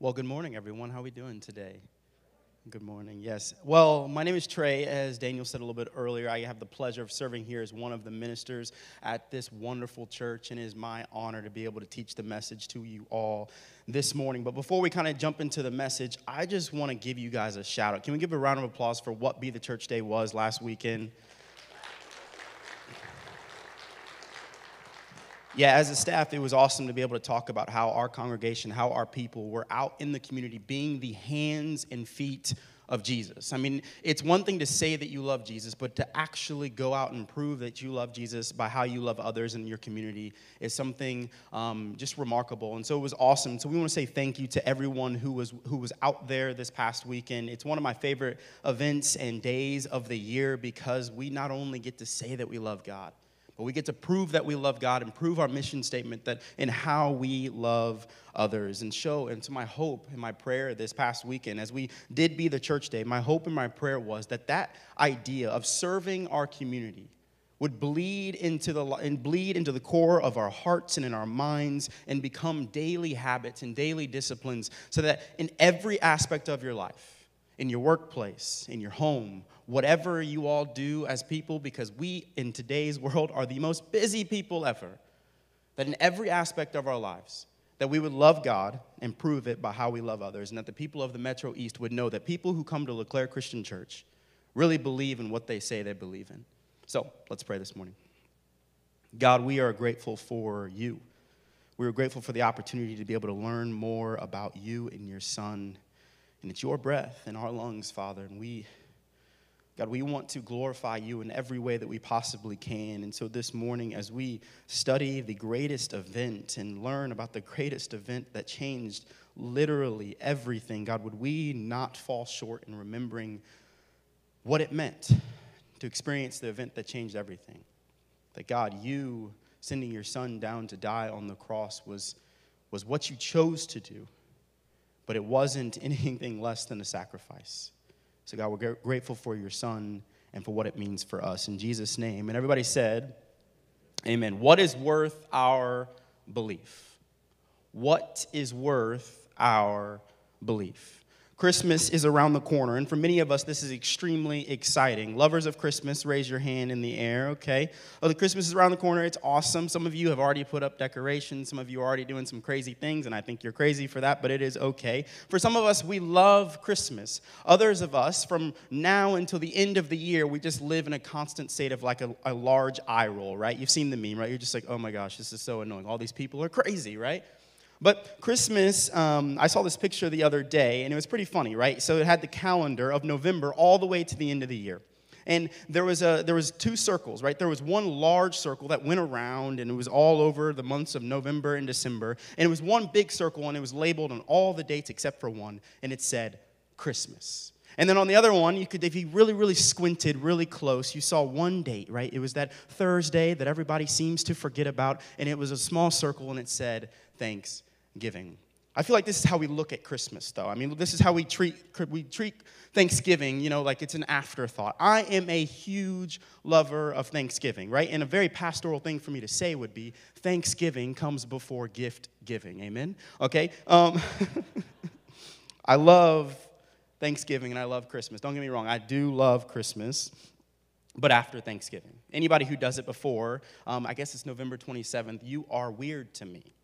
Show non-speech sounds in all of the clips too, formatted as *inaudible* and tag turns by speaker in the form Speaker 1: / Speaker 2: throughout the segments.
Speaker 1: Well, good morning, everyone. How are we doing today? Good morning. Yes. Well, my name is Trey. As Daniel said a little bit earlier, I have the pleasure of serving here as one of the ministers at this wonderful church, and it is my honor to be able to teach the message to you all this morning. But before we kind of jump into the message, I just want to give you guys a shout out. Can we give a round of applause for what Be the Church Day was last weekend? Yeah, as a staff, it was awesome to be able to talk about how our congregation, how our people were out in the community being the hands and feet of Jesus. I mean, it's one thing to say that you love Jesus, but to actually go out and prove that you love Jesus by how you love others in your community is something um, just remarkable. And so it was awesome. So we want to say thank you to everyone who was who was out there this past weekend. It's one of my favorite events and days of the year because we not only get to say that we love God but we get to prove that we love God and prove our mission statement that in how we love others and show. And so my hope and my prayer this past weekend, as we did be the church day, my hope and my prayer was that that idea of serving our community would bleed into the and bleed into the core of our hearts and in our minds and become daily habits and daily disciplines so that in every aspect of your life in your workplace in your home whatever you all do as people, because we in today's *laughs* world are the most busy people ever, that in every aspect of our lives, that we would love God and prove it by how we love others, and that the people of the Metro East would know that people who come to LeClaire Christian Church really believe in what they say they believe in. So let's pray this morning. God, we are grateful for you. We are grateful for the opportunity to be able to learn more about you and your Son. And it's your breath in our lungs, Father, and we God, we want to glorify you in every way that we possibly can. And so this morning, as we study the greatest event and learn about the greatest event that changed literally everything, God, would we not fall short in remembering what it meant to experience the event that changed everything? That God, you sending your son down to die on the cross was, was what you chose to do, but it wasn't *laughs* anything less than a sacrifice. So, God, we're grateful for your son and for what it means for us. In Jesus' name. And everybody said, Amen. What is worth our belief? What is worth our belief? Christmas is around the corner, and for many of us, this is extremely exciting. Lovers of Christmas, raise your hand in the air, okay? Oh, the Christmas is around the corner. It's awesome. Some of you have already put up decorations. Some of you are already doing some crazy things, and I think you're crazy for that, but it is okay. For some of us, we love Christmas. Others of us, from now until the end of the year, we just live in a constant state of like a, a large eye roll, right? You've seen the meme, right? You're just like, oh my gosh, this is so annoying. All these people are crazy, right? But Christmas, um, I saw this picture the other day, and it was pretty funny, right? So it had the calendar of November all the way to the end of the year. And there was, a, there was two circles, right? There was one large circle that went around, and it was all over the months of November and December. And it was one big circle, and it was labeled on all the dates except for one, and it said Christmas. And then on the other one, you could, if you really, really squinted really close, you saw one date, right? It was that Thursday that everybody seems to forget about, and it was a small circle, and it said Thanks giving. I feel like this is how we look at Christmas, though. I mean, this is how we treat we treat Thanksgiving, you know, like it's an afterthought. I am a huge lover of Thanksgiving, right? And a very pastoral thing for me to say would be Thanksgiving comes before gift giving. Amen. Okay. Um, *laughs* I love Thanksgiving and I love Christmas. Don't get me wrong. I do love Christmas but after Thanksgiving. Anybody who does it before, um, I guess it's November 27th, you are weird to me.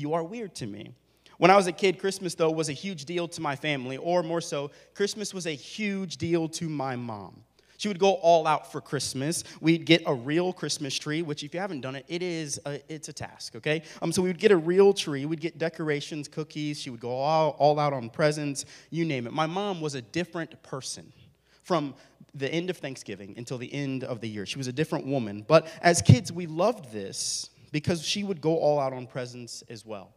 Speaker 1: You are weird to me. When I was a kid, Christmas, though, was a huge deal to my family, or more so, Christmas was a huge deal to my mom. She would go all out for Christmas. We'd get a real Christmas tree, which if you haven't done it, it is a, it's a task, okay? Um, so we would get a real tree. We'd get decorations, cookies. She would go all, all out on presents, you name it. My mom was a different person from the end of Thanksgiving until the end of the year. She was a different woman. But as kids, we loved this because she would go all out on presents as well.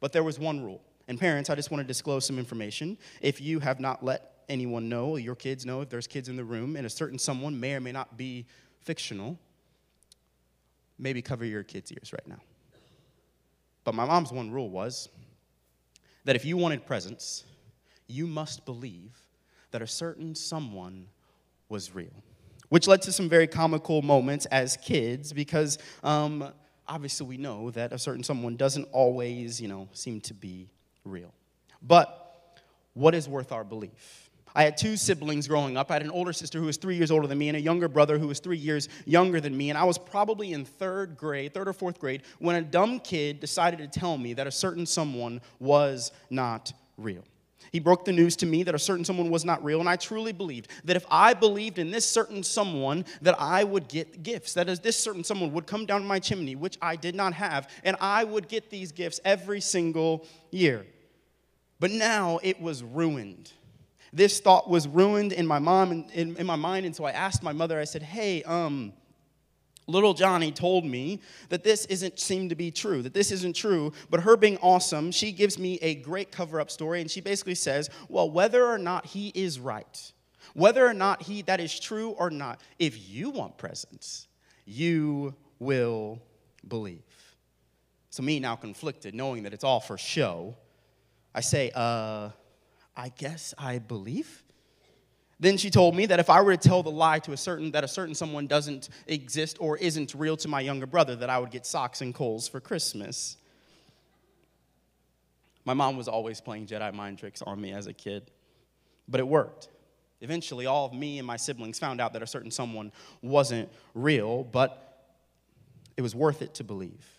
Speaker 1: But there was one rule. And parents, I just want to disclose some information. If you have not let anyone know, your kids know, if there's kids in the room, and a certain someone may or may not be fictional, maybe cover your kids' ears right now. But my mom's one rule was that if you wanted presents, you must believe that a certain someone was real. Which led to some very comical moments as kids because um, obviously we know that a certain someone doesn't always, you know, seem to be real. But what is worth our belief? I had two siblings growing up. I had an older sister who was three years older than me and a younger brother who was three years younger than me. And I was probably in third grade, third or fourth grade, when a dumb kid decided to tell me that a certain someone was not real. He broke the news to me that a certain someone was not real, and I truly believed that if I believed in this certain someone, that I would get gifts. That is, this certain someone would come down my chimney, which I did not have, and I would get these gifts every single year. But now it was ruined this thought was ruined in my mom and in, in my mind. And so I asked my mother, I said, hey, um, little Johnny told me that this isn't seem to be true, that this isn't true, but her being awesome, she gives me a great cover-up story, and she basically says, well, whether or not he is right, whether or not he that is true or not, if you want presents, you will believe. So me now conflicted, knowing that it's all for show, I say, uh, I guess I believe. Then she told me that if I were to tell the lie to a certain that a certain someone doesn't exist or isn't real to my younger brother, that I would get socks and coals for Christmas. My mom was always playing Jedi mind tricks on me as a kid, but it worked. Eventually, all of me and my siblings found out that a certain someone wasn't real, but it was worth it to believe.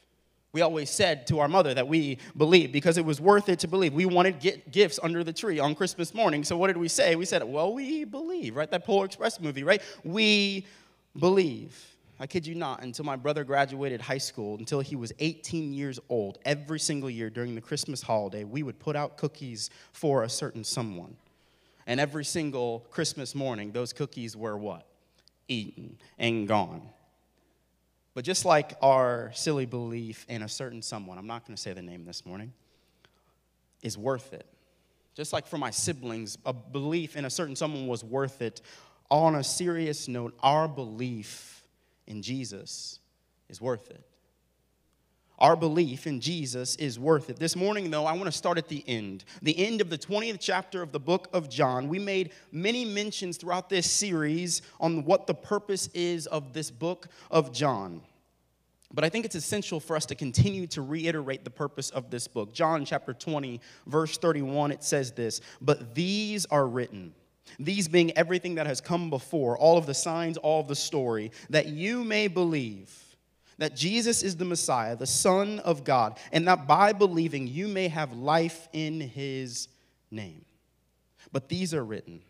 Speaker 1: We always said to our mother that we believed because it was worth it to believe. We wanted get gifts under the tree on Christmas morning. So what did we say? We said, "Well, we believe." Right? That Polar Express movie, right? We believe. I kid you not, until my brother graduated high school, until he was 18 years old, every single year during the Christmas holiday, we would put out cookies for a certain someone. And every single Christmas morning, those cookies were what? Eaten and gone. But just like our silly belief in a certain someone, I'm not going to say the name this morning, is worth it. Just like for my siblings, a belief in a certain someone was worth it. On a serious note, our belief in Jesus is worth it. Our belief in Jesus is worth it. This morning, though, I want to start at the end. The end of the 20th chapter of the book of John. We made many mentions throughout this series on what the purpose is of this book of John. But I think it's essential for us to continue to reiterate the purpose of this book. John chapter 20, verse 31, it says this But these are written, these being everything that has come before, all of the signs, all of the story, that you may believe that Jesus is the Messiah, the Son of God, and that by believing you may have life in his name. But these are written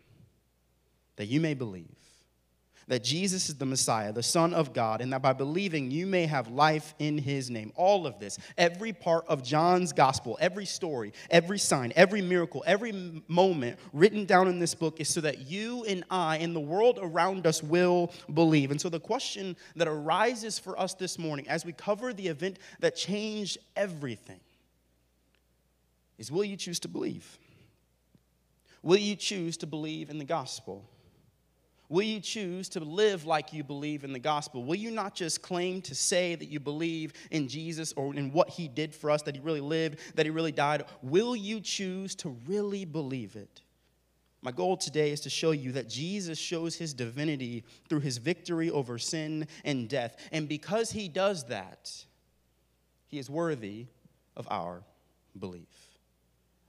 Speaker 1: that you may believe that Jesus is the Messiah, the Son of God, and that by believing you may have life in his name. All of this, every part of John's gospel, every story, every sign, every miracle, every moment written down in this book is so that you and I and the world around us will believe. And so the question that arises for us this morning as we cover the event that changed everything is will you choose to believe? Will you choose to believe in the gospel? Will you choose to live like you believe in the gospel? Will you not just claim to say that you believe in Jesus or in what he did for us, that he really lived, that he really died? Will you choose to really believe it? My goal today is to show you that Jesus shows his divinity through his victory over sin and death. And because he does that, he is worthy of our belief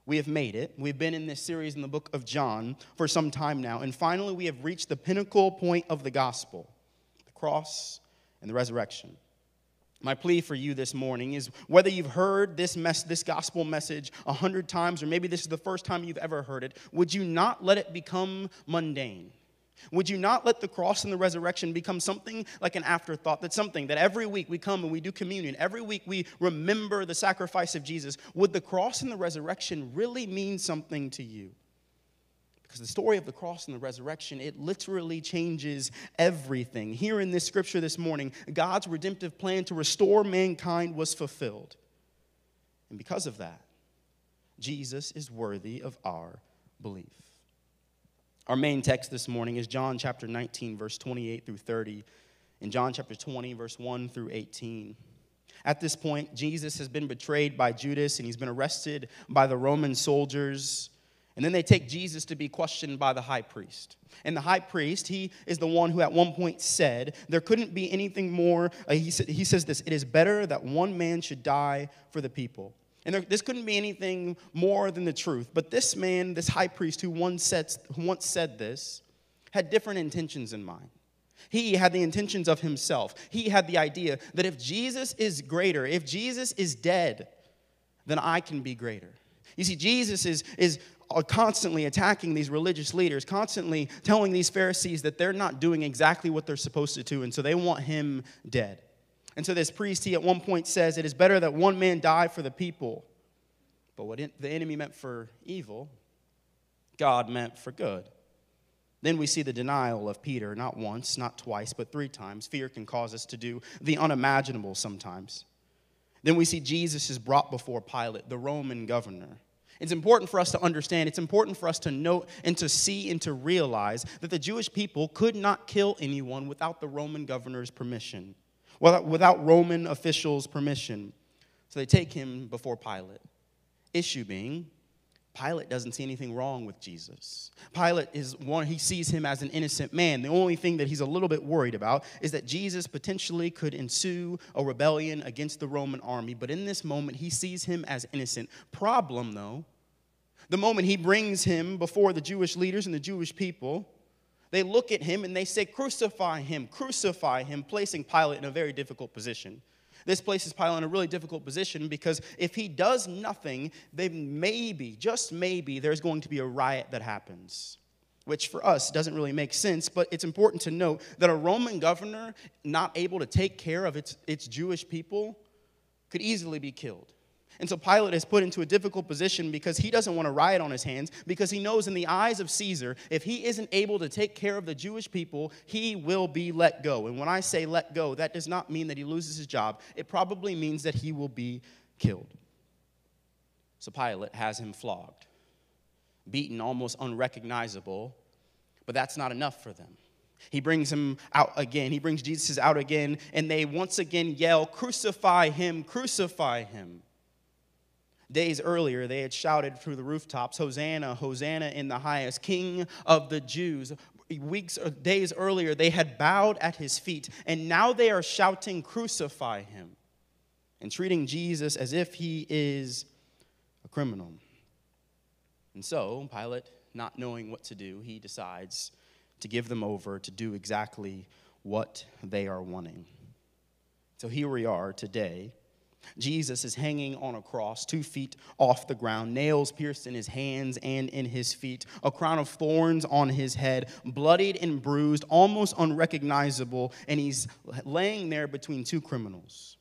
Speaker 1: we have made it. We've been in this series in the book of John for some time now. And finally, we have reached the pinnacle point of the gospel the cross and the resurrection. My plea for you this morning is whether you've heard this, mess, this gospel message a hundred times, or maybe this is the first time you've ever heard it, would you not let it become mundane? Would you not let the cross and the resurrection become something like an afterthought? That's something that every week we come and we do communion. Every week we remember the sacrifice of Jesus. Would the cross and the resurrection really mean something to you? Because the story of the cross and the resurrection, it literally changes everything. Here in this scripture this morning, God's redemptive plan to restore mankind was fulfilled. And because of that, Jesus is worthy of our belief. Our main text this morning is John chapter 19, verse 28 through 30, and John chapter 20, verse 1 through 18. At this point, Jesus has been betrayed by Judas and he's been arrested by the Roman soldiers. And then they take Jesus to be questioned by the high priest. And the high priest, he is the one who at one point said, There couldn't be anything more. Uh, he, sa- he says this It is better that one man should die for the people And there, this couldn't be anything more than the truth. But this man, this high priest who once said, who once said this, had different intentions in mind. He had the intentions of himself. He had the idea that if Jesus is greater, if Jesus is dead, then I can be greater. You see, Jesus is, is uh, constantly attacking these religious leaders, constantly telling these Pharisees that they're not doing exactly what they're supposed to do, and so they want him dead. And so this priest, he at one point says, It is better that one man die for the people. But what the enemy meant for evil, God meant for good. Then we see the denial of Peter, not once, not twice, but three times. Fear can cause us to do the unimaginable sometimes. Then we see Jesus is brought before Pilate, the Roman governor. It's important for us to understand, it's important for us to note and to see and to realize that the Jewish people could not kill anyone without the Roman governor's permission, without Roman officials' permission. So they take him before Pilate. Issue being, Pilate doesn't see anything wrong with Jesus. Pilate is one, he sees him as an innocent man. The only thing that he's a little bit worried about is that Jesus potentially could ensue a rebellion against the Roman army. But in this moment, he sees him as innocent. Problem, though, the moment he brings him before the Jewish leaders and the Jewish people, they look at him and they say, Crucify him, crucify him, placing Pilate in a very difficult position. This places Pilate in a really difficult position because if he does nothing, then maybe, just maybe, there's going to be a riot that happens. Which for us doesn't really make sense, but it's important to note that a Roman governor not able to take care of its, its Jewish people could easily be killed. And so Pilate is put into a difficult position because he doesn't want a riot on his hands, because he knows in the eyes of Caesar, if he isn't able to take care of the Jewish people, he will be let go. And when I say let go, that does not mean that he loses his job, it probably means that he will be killed. So Pilate has him flogged, beaten almost unrecognizable, but that's not enough for them. He brings him out again. He brings Jesus out again, and they once again yell, Crucify him, crucify him. Days earlier, they had shouted through the rooftops, Hosanna, Hosanna in the highest, King of the Jews. Weeks or days earlier, they had bowed at his feet, and now they are shouting, Crucify him, and treating Jesus as if he is a criminal. And so, Pilate, not knowing what to do, he decides to give them over to do exactly what they are wanting. So here we are today Jesus is hanging on a cross, two feet off the ground, nails pierced in his hands and in his feet, a crown of thorns on his head, bloodied and bruised, almost unrecognizable, and he's laying there between two criminals,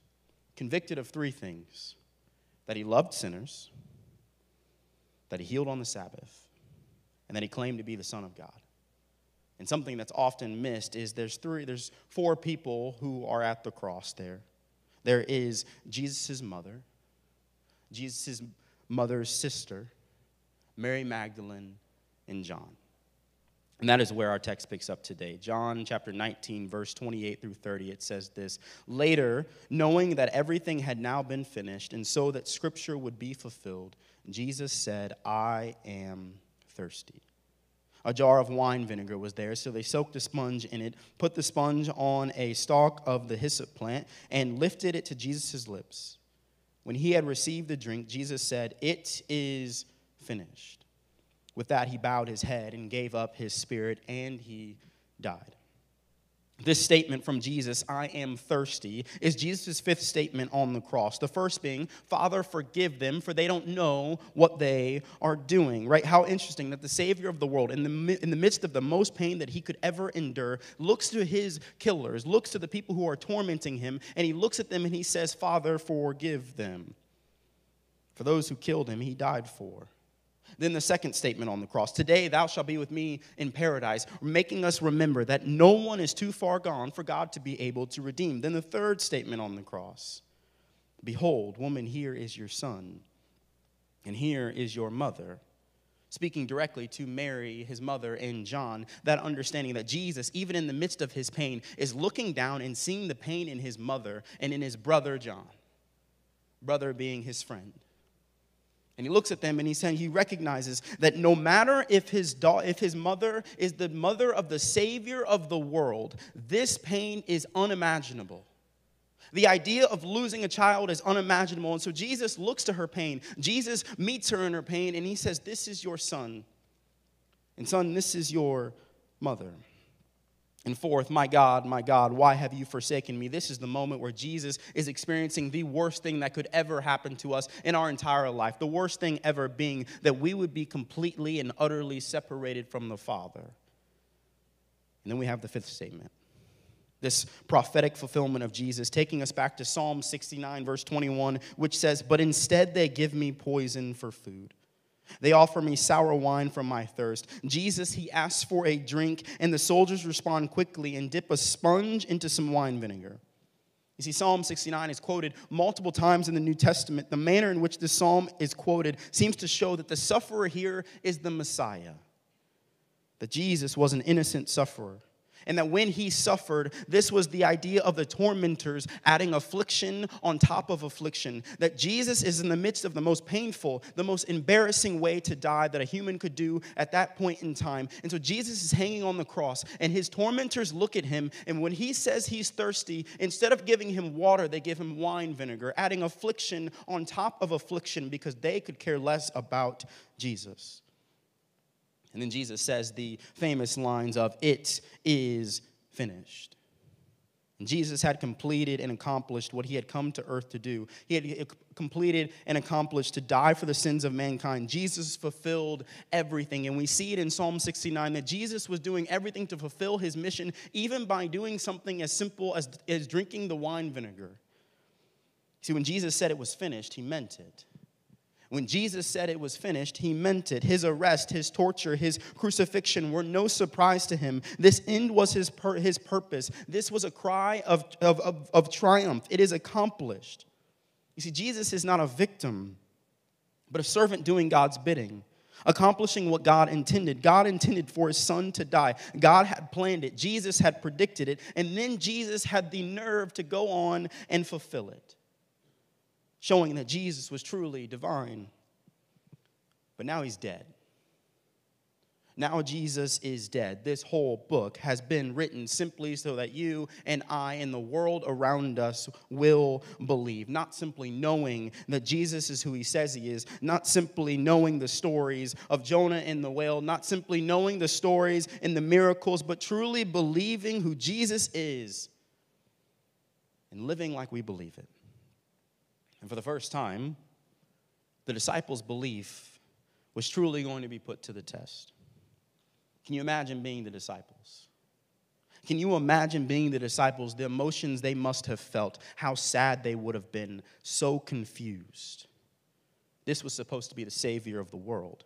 Speaker 1: convicted of three things that he loved sinners, that he healed on the Sabbath, and that he claimed to be the Son of God. And something that's often missed is there's three, there's four people who are at the cross there. There is Jesus' mother, Jesus' mother's sister, Mary Magdalene, and John. And that is where our text picks up today. John chapter 19, verse 28 through 30, it says this Later, knowing that everything had now been finished, and so that scripture would be fulfilled, Jesus said, I am thirsty. A jar of wine vinegar was there, so they soaked a sponge in it, put the sponge on a stalk of the hyssop plant, and lifted it to Jesus' lips. When he had received the drink, Jesus said, It is finished. With that, he bowed his head and gave up his spirit, and he died. This statement from Jesus, I am thirsty, is Jesus' fifth statement on the cross. The first being, Father, forgive them, for they don't know what they are doing. Right? How interesting that the Savior of the world, in the, in the midst of the most pain that he could ever endure, looks to his killers, looks to the people who are tormenting him, and he looks at them and he says, Father, forgive them. For those who killed him, he died for. Then the second statement on the cross Today thou shalt be with me in paradise, making us remember that no one is too far gone for God to be able to redeem. Then the third statement on the cross Behold, woman, here is your son, and here is your mother. Speaking directly to Mary, his mother, and John, that understanding that Jesus, even in the midst of his pain, is looking down and seeing the pain in his mother and in his brother John, brother being his friend. And he looks at them and he's saying he recognizes that no matter if his, da- if his mother is the mother of the Savior of the world, this pain is unimaginable. The idea of losing a child is unimaginable. And so Jesus looks to her pain. Jesus meets her in her pain, and he says, This is your son. And son, this is your mother. And fourth, my God, my God, why have you forsaken me? This is the moment where Jesus is experiencing the worst thing that could ever happen to us in our entire life. The worst thing ever being that we would be completely and utterly separated from the Father. And then we have the fifth statement this prophetic fulfillment of Jesus, taking us back to Psalm 69, verse 21, which says, But instead they give me poison for food. They offer me sour wine from my thirst. Jesus, he asks for a drink, and the soldiers respond quickly and dip a sponge into some wine vinegar. You see, Psalm 69 is quoted multiple times in the New Testament. The manner in which this psalm is quoted seems to show that the sufferer here is the Messiah, that Jesus was an innocent sufferer and that when he suffered, this was the idea of the tormentors adding affliction on top of affliction. That Jesus is in the midst of the most painful, the most embarrassing way to die that a human could do at that point in time. And so Jesus is hanging on the cross, and his tormentors look at him, and when he says he's thirsty, instead of giving him water, they give him wine vinegar, adding affliction on top of affliction because they could care less about Jesus. And then Jesus says the famous lines of, It is finished. And Jesus had completed and accomplished what he had come to earth to do. He had completed and accomplished to die for the sins of mankind. Jesus fulfilled everything. And we see it in Psalm 69 that Jesus was doing everything to fulfill his mission, even by doing something as simple as, as drinking the wine vinegar. See, when Jesus said it was finished, he meant it. When Jesus said it was finished, he meant it. His arrest, his torture, his crucifixion were no surprise to him. This end was his, pur- his purpose. This was a cry of, of, of, of triumph. It is accomplished. You see, Jesus is not a victim, but a servant doing God's bidding, accomplishing what God intended. God intended for his son to die. God had planned it, Jesus had predicted it, and then Jesus had the nerve to go on and fulfill it showing that Jesus was truly divine. But now he's dead. Now Jesus is dead. This whole book has been written simply so that you and I and the world around us will believe. Not simply knowing that Jesus is who he says he is, not simply knowing the stories of Jonah and the whale, not simply knowing the stories and the miracles, but truly believing who Jesus is and living like we believe it. And for the first time, the disciples' belief was truly going to be put to the test. Can you imagine being the disciples? Can you imagine being the disciples, the emotions they must have felt, how sad they would have been, so confused? This was supposed to be the Savior of the world.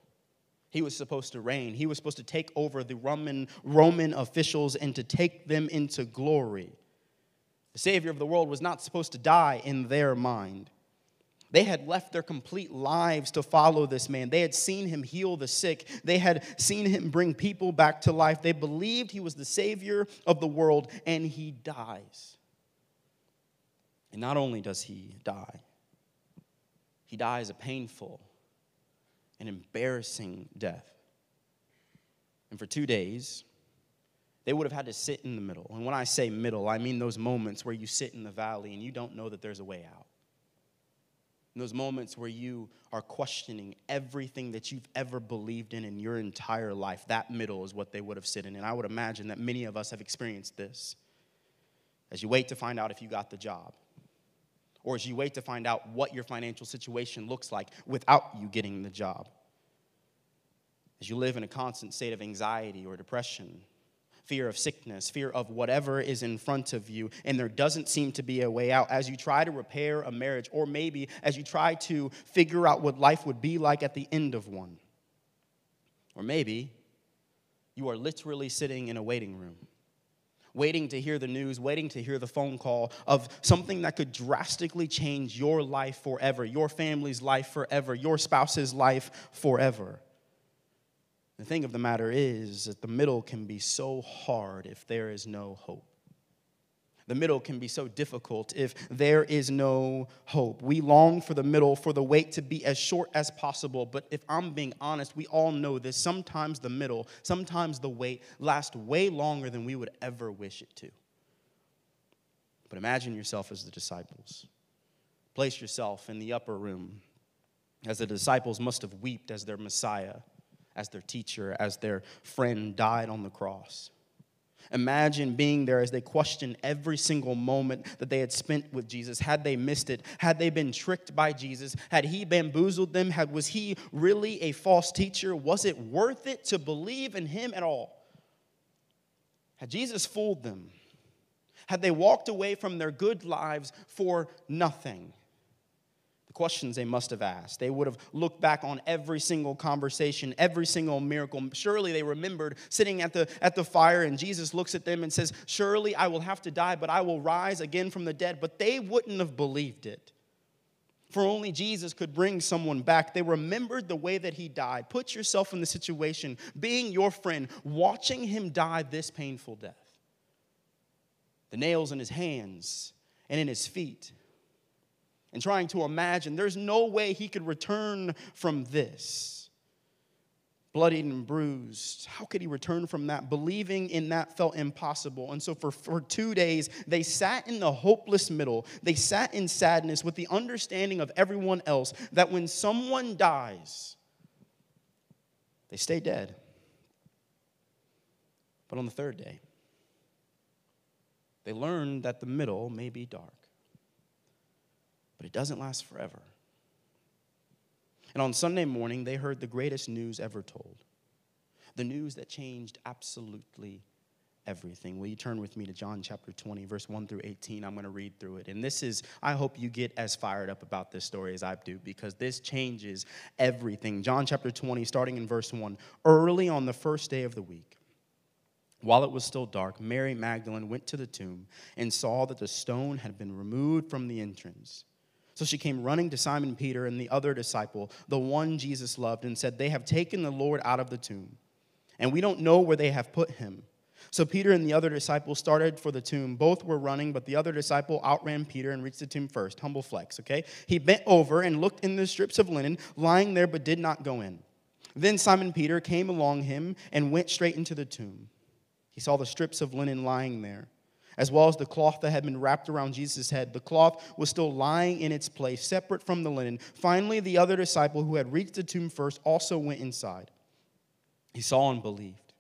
Speaker 1: He was supposed to reign. He was supposed to take over the Roman, Roman officials and to take them into glory. The Savior of the world was not supposed to die in their mind. They had left their complete lives to follow this man. They had seen him heal the sick. They had seen him bring people back to life. They believed he was the Savior of the world, and he dies. And not only does he die, he dies a painful and embarrassing death. And for two days, they would have had to sit in the middle. And when I say middle, I mean those moments where you sit in the valley and you don't know that there's a way out. In those moments where you are questioning everything that you've ever believed in in your entire life, that middle is what they would have sit in. And I would imagine that many of us have experienced this. As you wait to find out if you got the job, or as you wait to find out what your financial situation looks like without you getting the job, as you live in a constant state of anxiety or depression, fear of sickness, fear of whatever is in front of you, and there doesn't seem to be a way out. As you try to repair a marriage, or maybe as you try to figure out what life would be like at the end of one. Or maybe you are literally sitting in a waiting room, waiting to hear the news, waiting to hear the phone call of something that could drastically change your life forever, your family's life forever, your spouse's life forever. The thing of the matter is that the middle can be so hard if there is no hope. The middle can be so difficult if there is no hope. We long for the middle, for the wait to be as short as possible. But if I'm being honest, we all know this. Sometimes the middle, sometimes the wait lasts way longer than we would ever wish it to. But imagine yourself as the disciples. Place yourself in the upper room as the disciples must have wept as their Messiah, as their teacher, as their friend died on the cross. Imagine being there as they questioned every single moment that they had spent with Jesus. Had they missed it? Had they been tricked by Jesus? Had he bamboozled them? Had, was he really a false teacher? Was it worth it to believe in him at all? Had Jesus fooled them? Had they walked away from their good lives for nothing? The questions they must have asked. They would have looked back on every single conversation, every single miracle. Surely they remembered sitting at the, at the fire, and Jesus looks at them and says, Surely I will have to die, but I will rise again from the dead. But they wouldn't have believed it. For only Jesus could bring someone back. They remembered the way that he died. Put yourself in the situation, being your friend, watching him die this painful death. The nails in his hands and in his feet and trying to imagine there's no way he could return from this. Bloodied and bruised. How could he return from that? Believing in that felt impossible. And so, for, for two days, they sat in the hopeless middle. They sat in sadness with the understanding of everyone else that when someone dies, they stay dead. But on the third day, they learned that the middle may be dark but it doesn't last forever. And on Sunday morning, they heard the greatest news ever told the news that changed absolutely everything. Will you turn with me to John chapter 20, verse 1 through 18? I'm going to read through it. And this is, I hope you get as fired up about this story as I do because this changes everything. John chapter 20, starting in verse 1. Early on the first day of the week, while it was still dark, Mary Magdalene went to the tomb and saw that the stone had been removed from the entrance. So she came running to Simon Peter and the other disciple, the one Jesus loved, and said, They have taken the Lord out of the tomb, and we don't know where they have put him. So Peter and the other disciple started for the tomb. Both were running, but the other disciple outran Peter and reached the tomb first. Humble flex, okay? He bent over and looked in the strips of linen lying there, but did not go in. Then Simon Peter came along him and went straight into the tomb. He saw the strips of linen lying there as well as the cloth that had been wrapped around Jesus' head. The cloth was still lying in its place, separate from the linen. Finally, the other disciple who had reached the tomb first also went inside. He saw and believed.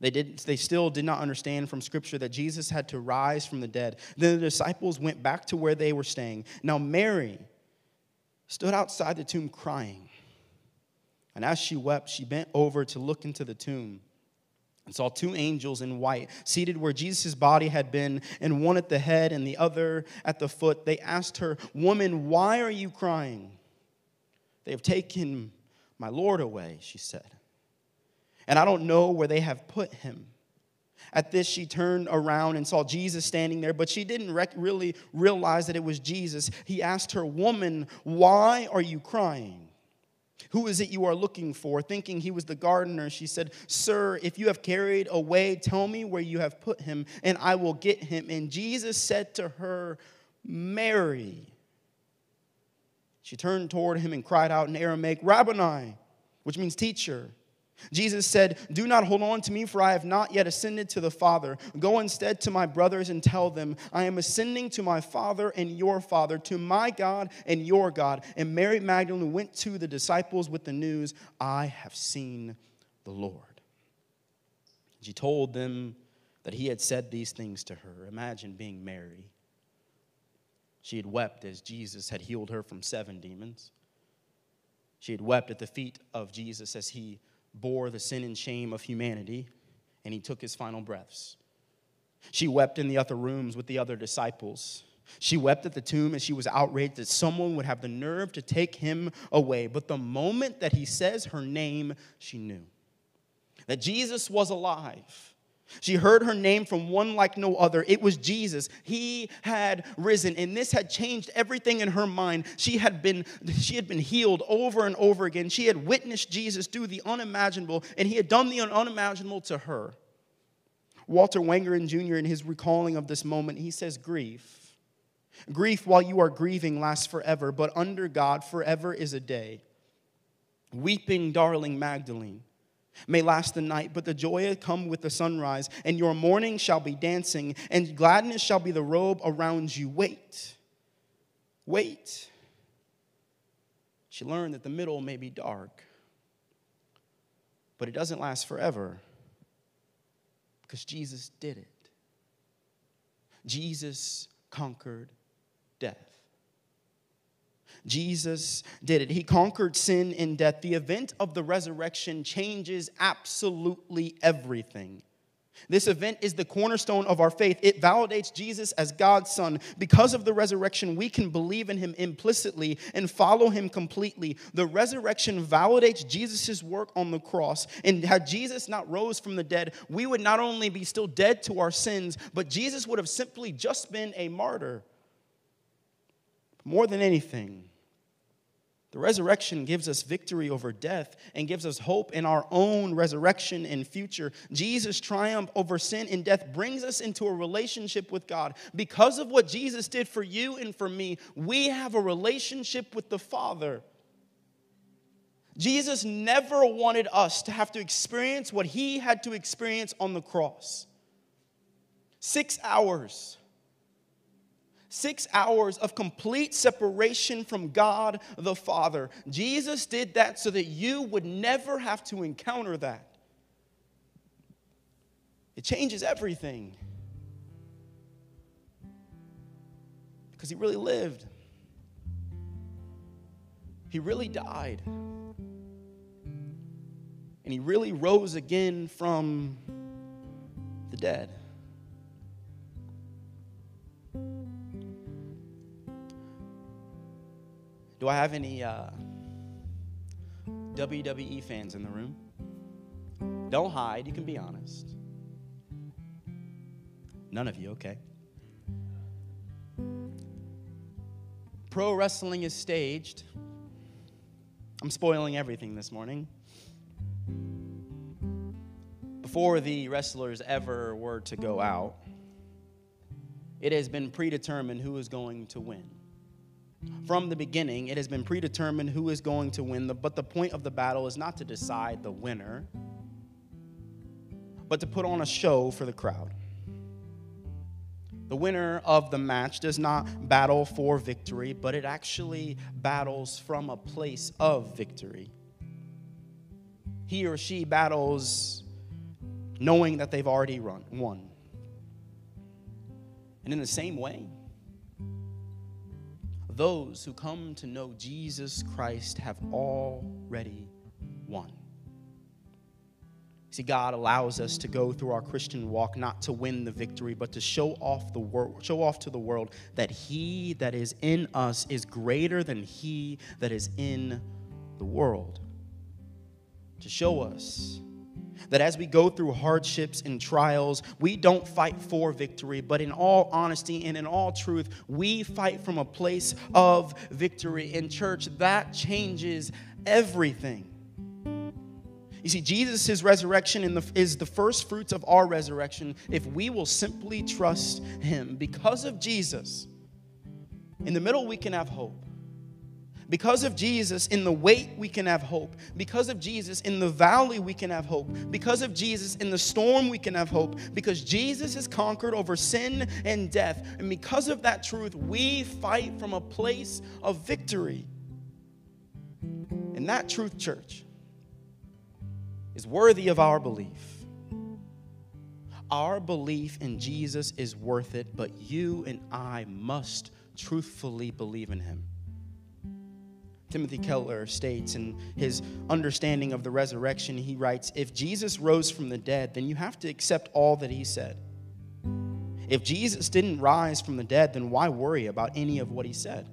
Speaker 1: They, did, they still did not understand from Scripture that Jesus had to rise from the dead. Then the disciples went back to where they were staying. Now, Mary stood outside the tomb crying. And as she wept, she bent over to look into the tomb and saw two angels in white seated where Jesus' body had been, and one at the head and the other at the foot. They asked her, Woman, why are you crying? They have taken my Lord away, she said. And I don't know where they have put him. At this, she turned around and saw Jesus standing there, but she didn't rec- really realize that it was Jesus. He asked her, Woman, why are you crying? Who is it you are looking for? Thinking he was the gardener, she said, Sir, if you have carried away, tell me where you have put him, and I will get him. And Jesus said to her, Mary. She turned toward him and cried out in Aramaic, Rabboni, which means teacher. Jesus said, Do not hold on to me, for I have not yet ascended to the Father. Go instead to my brothers and tell them, I am ascending to my Father and your Father, to my God and your God. And Mary Magdalene went to the disciples with the news, I have seen the Lord. She told them that he had said these things to her. Imagine being Mary. She had wept as Jesus had healed her from seven demons. She had wept at the feet of Jesus as he bore the sin and shame of humanity, and he took his final breaths. She wept in the other rooms with the other disciples. She wept at the tomb and she was outraged that someone would have the nerve to take him away. But the moment that he says her name, she knew that Jesus was alive she heard her name from one like no other. It was Jesus. He had risen, and this had changed everything in her mind. She had been she had been healed over and over again. She had witnessed Jesus do the unimaginable, and he had done the unimaginable to her. Walter Wangerin Jr. in his recalling of this moment, he says grief Grief while you are grieving lasts forever, but under God forever is a day. Weeping darling Magdalene may last the night, but the joy come with the sunrise, and your morning shall be dancing, and gladness shall be the robe around you. Wait, wait. She learned that the middle may be dark, but it doesn't last forever because Jesus did it. Jesus conquered death. Jesus did it. He conquered sin and death. The event of the resurrection changes absolutely everything. This event is the cornerstone of our faith. It validates Jesus as God's Son. Because of the resurrection, we can believe in Him implicitly and follow Him completely. The resurrection validates Jesus' work on the cross. And had Jesus not rose from the dead, we would not only be still dead to our sins, but Jesus would have simply just been a martyr. More than anything, the resurrection gives us victory over death and gives us hope in our own resurrection and future. Jesus' triumph over sin and death brings us into a relationship with God. Because of what Jesus did for you and for me, we have a relationship with the Father. Jesus never wanted us to have to experience what he had to experience on the cross. Six hours Six hours of complete separation from God the Father. Jesus did that so that you would never have to encounter that. It changes everything. Because he really lived, he really died, and he really rose again from the dead. Do I have any uh, WWE fans in the room? Don't hide, you can be honest. None of you, okay. Pro wrestling is staged. I'm spoiling everything this morning. Before the wrestlers ever were to go out, it has been predetermined who is going to win. From the beginning, it has been predetermined who is going to win, the, but the point of the battle is not to decide the winner, but to put on a show for the crowd. The winner of the match does not battle for victory, but it actually battles from a place of victory. He or she battles knowing that they've already run, won. And in the same way, those who come to know Jesus Christ have already won. See, God allows us to go through our Christian walk not to win the victory, but to show off the world, show off to the world that He that is in us is greater than He that is in the world. To show us that as we go through hardships and trials, we don't fight for victory, but in all honesty and in all truth, we fight from a place of victory. In church, that changes everything. You see, Jesus' resurrection is the first fruits of our resurrection if we will simply trust Him. Because of Jesus, in the middle, we can have hope. Because of Jesus, in the wait, we can have hope. Because of Jesus, in the valley, we can have hope. Because of Jesus, in the storm, we can have hope. Because Jesus has conquered over sin and death. And because of that truth, we fight from a place of victory. And that truth, church, is worthy of our belief. Our belief in Jesus is worth it, but you and I must truthfully believe in him. Timothy mm-hmm. Keller states in his understanding of the resurrection, he writes If Jesus rose from the dead, then you have to accept all that he said. If Jesus didn't rise from the dead, then why worry about any of what he said?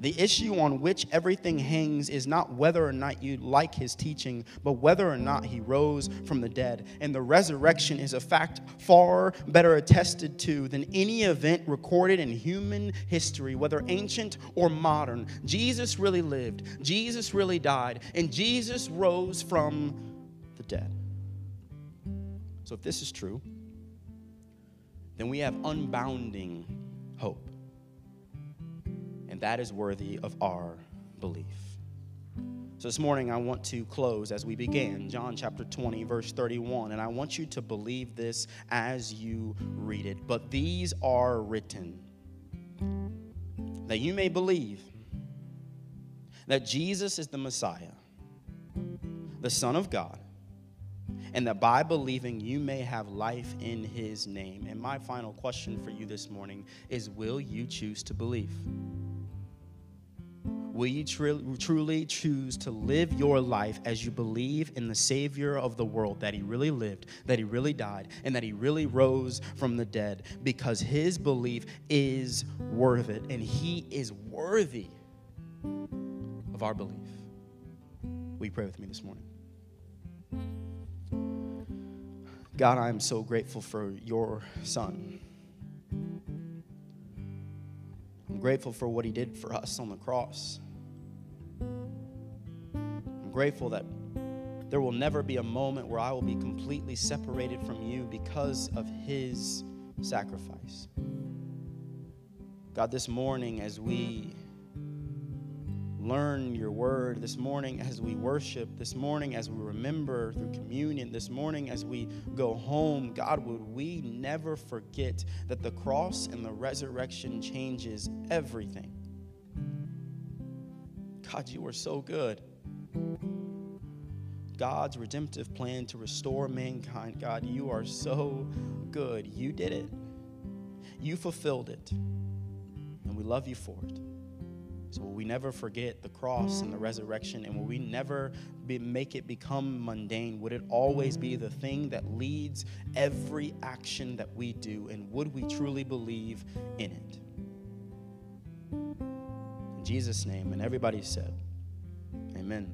Speaker 1: The issue on which everything hangs is not whether or not you like his teaching, but whether or not he rose from the dead. And the resurrection is a fact far better attested to than any event recorded in human history, whether ancient or modern. Jesus really lived, Jesus really died, and Jesus rose from the dead. So if this is true, then we have unbounding hope and that is worthy of our belief. So this morning, I want to close as we began, John chapter 20, verse 31. And I want you to believe this as you read it. But these are written that you may believe that Jesus is the Messiah, the Son of God, and that by believing you may have life in his name. And my final question for you this morning is Will you choose to believe? Will you tr- truly choose to live your life as you believe in the Savior of the world, that He really lived, that He really died, and that He really rose from the dead? Because His belief is worth it, and He is worthy of our belief. Will you pray with me this morning? God, I am so grateful for your Son. I'm grateful for what He did for us on the cross grateful that there will never be a moment where I will be completely separated from you because of his sacrifice. God, this morning as we learn your word, this morning as we worship, this morning as we remember through communion, this morning as we go home, God, would we never forget that the cross and the resurrection changes everything. God, you are so good. God's redemptive plan to restore mankind. God, you are so good. You did it, you fulfilled it, and we love you for it. So will we never forget the cross and the resurrection, and will we never be, make it become mundane? Would it always be the thing that leads every action that we do? And would we truly believe in it? Jesus' name, and everybody said, Amen.